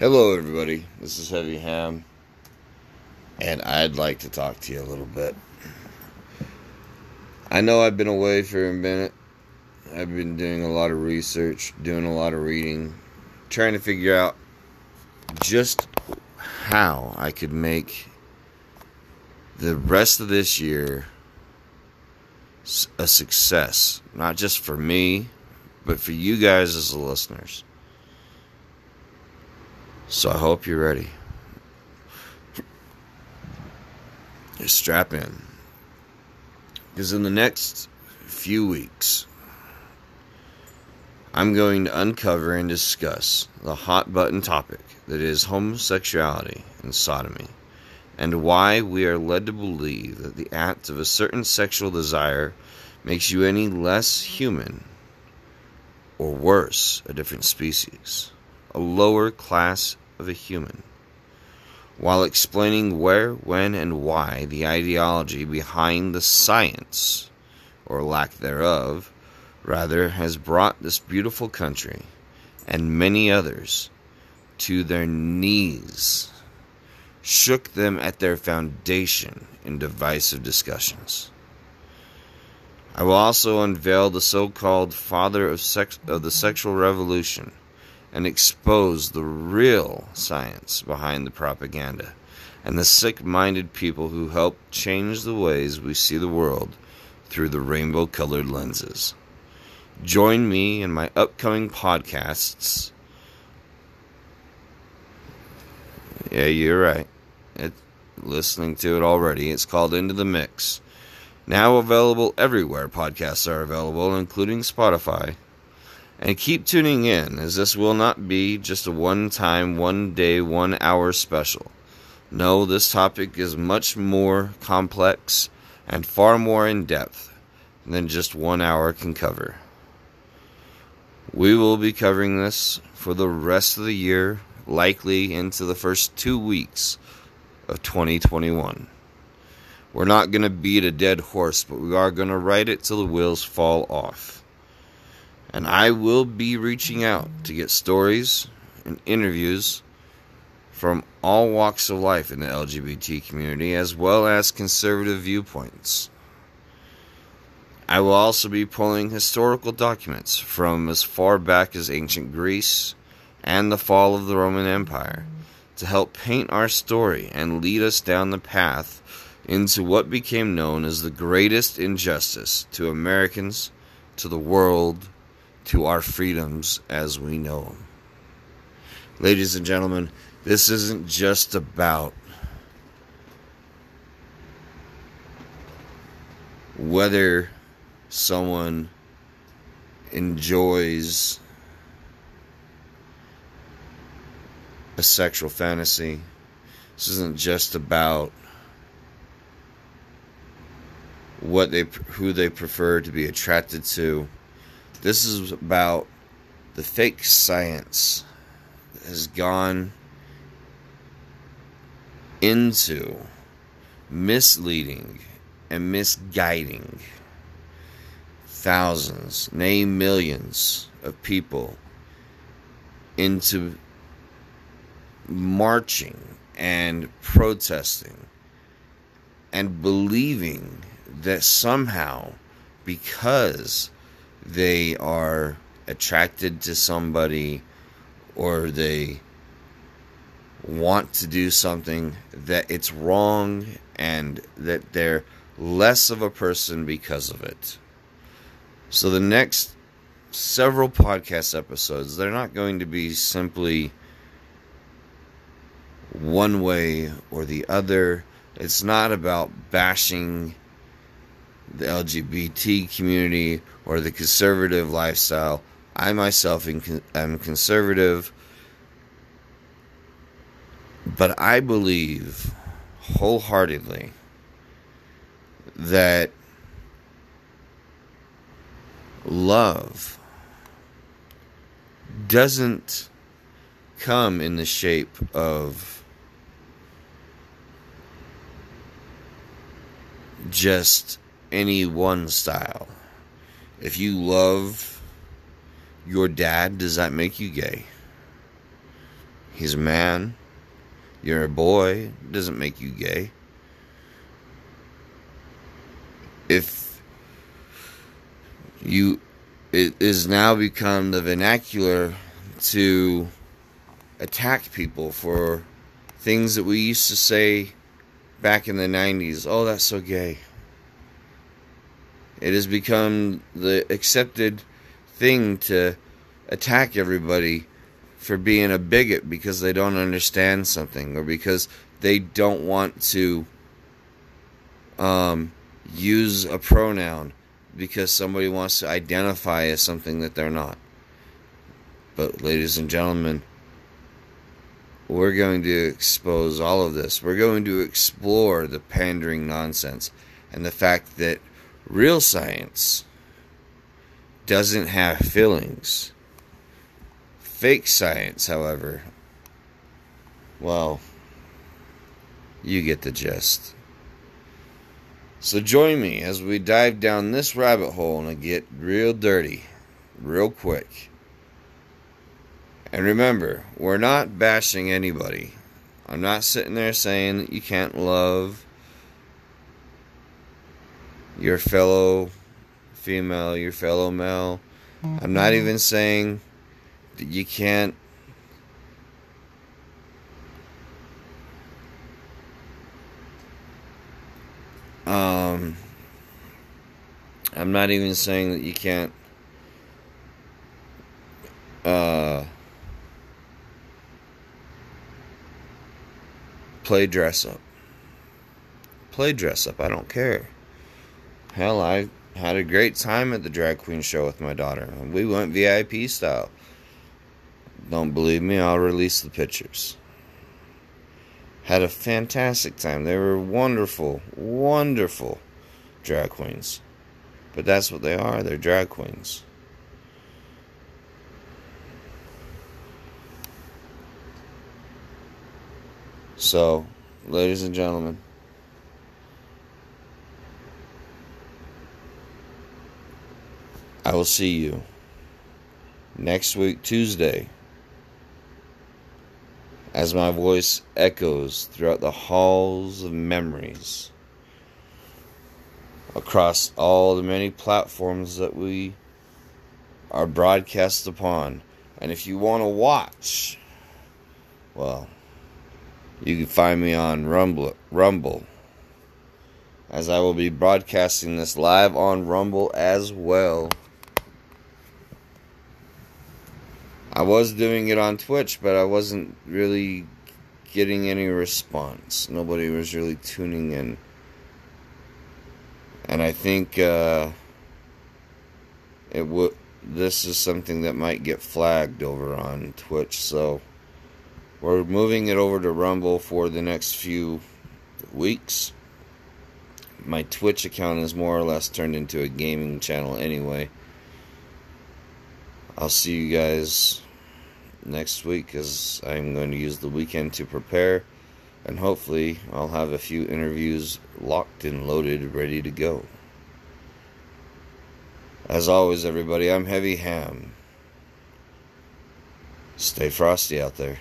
Hello, everybody. This is Heavy Ham, and I'd like to talk to you a little bit. I know I've been away for a minute. I've been doing a lot of research, doing a lot of reading, trying to figure out just how I could make the rest of this year a success, not just for me, but for you guys as the listeners. So I hope you're ready. Just strap in. Because in the next few weeks, I'm going to uncover and discuss the hot button topic that is homosexuality and sodomy, and why we are led to believe that the act of a certain sexual desire makes you any less human or worse, a different species, a lower class of a human, while explaining where, when, and why the ideology behind the science, or lack thereof, rather, has brought this beautiful country and many others to their knees, shook them at their foundation in divisive discussions. I will also unveil the so called father of, sex- of the sexual revolution and expose the real science behind the propaganda and the sick minded people who help change the ways we see the world through the rainbow colored lenses. Join me in my upcoming podcasts. Yeah, you're right. It, listening to it already. It's called Into the Mix. Now available everywhere podcasts are available, including Spotify. And keep tuning in, as this will not be just a one time, one day, one hour special. No, this topic is much more complex and far more in depth than just one hour can cover. We will be covering this for the rest of the year, likely into the first two weeks of 2021. We're not going to beat a dead horse, but we are going to ride it till the wheels fall off. And I will be reaching out to get stories and interviews from all walks of life in the LGBT community, as well as conservative viewpoints. I will also be pulling historical documents from as far back as ancient Greece and the fall of the Roman Empire to help paint our story and lead us down the path into what became known as the greatest injustice to Americans, to the world, to our freedoms as we know them. Ladies and gentlemen, this isn't just about whether someone enjoys a sexual fantasy. This isn't just about what they who they prefer to be attracted to this is about the fake science that has gone into misleading and misguiding thousands, nay, millions of people into marching and protesting and believing that somehow because they are attracted to somebody or they want to do something that it's wrong and that they're less of a person because of it. So the next several podcast episodes, they're not going to be simply one way or the other. It's not about bashing the LGBT community or the conservative lifestyle. I myself am conservative, but I believe wholeheartedly that love doesn't come in the shape of just any one style. If you love your dad, does that make you gay? He's a man. You're a boy. Doesn't make you gay. If you it is now become the vernacular to attack people for things that we used to say back in the 90s. Oh, that's so gay. It has become the accepted thing to attack everybody for being a bigot because they don't understand something or because they don't want to um, use a pronoun because somebody wants to identify as something that they're not. But, ladies and gentlemen, we're going to expose all of this. We're going to explore the pandering nonsense and the fact that real science doesn't have feelings. Fake science, however, well, you get the gist. So join me as we dive down this rabbit hole and get real dirty, real quick. And remember, we're not bashing anybody. I'm not sitting there saying that you can't love your fellow female, your fellow male. I'm not even saying that you can't um I'm not even saying that you can't uh play dress up. Play dress up, I don't care. Hell, I had a great time at the drag queen show with my daughter. We went VIP style. Don't believe me? I'll release the pictures. Had a fantastic time. They were wonderful, wonderful drag queens. But that's what they are. They're drag queens. So, ladies and gentlemen, I will see you next week, Tuesday, as my voice echoes throughout the halls of memories across all the many platforms that we are broadcast upon. And if you want to watch, well, you can find me on Rumble, Rumble, as I will be broadcasting this live on Rumble as well. I was doing it on Twitch, but I wasn't really getting any response. Nobody was really tuning in. And I think uh, it would. This is something that might get flagged over on Twitch, so we're moving it over to Rumble for the next few weeks. My Twitch account is more or less turned into a gaming channel anyway. I'll see you guys next week as I'm going to use the weekend to prepare and hopefully I'll have a few interviews locked and loaded ready to go. As always everybody, I'm Heavy Ham. Stay frosty out there.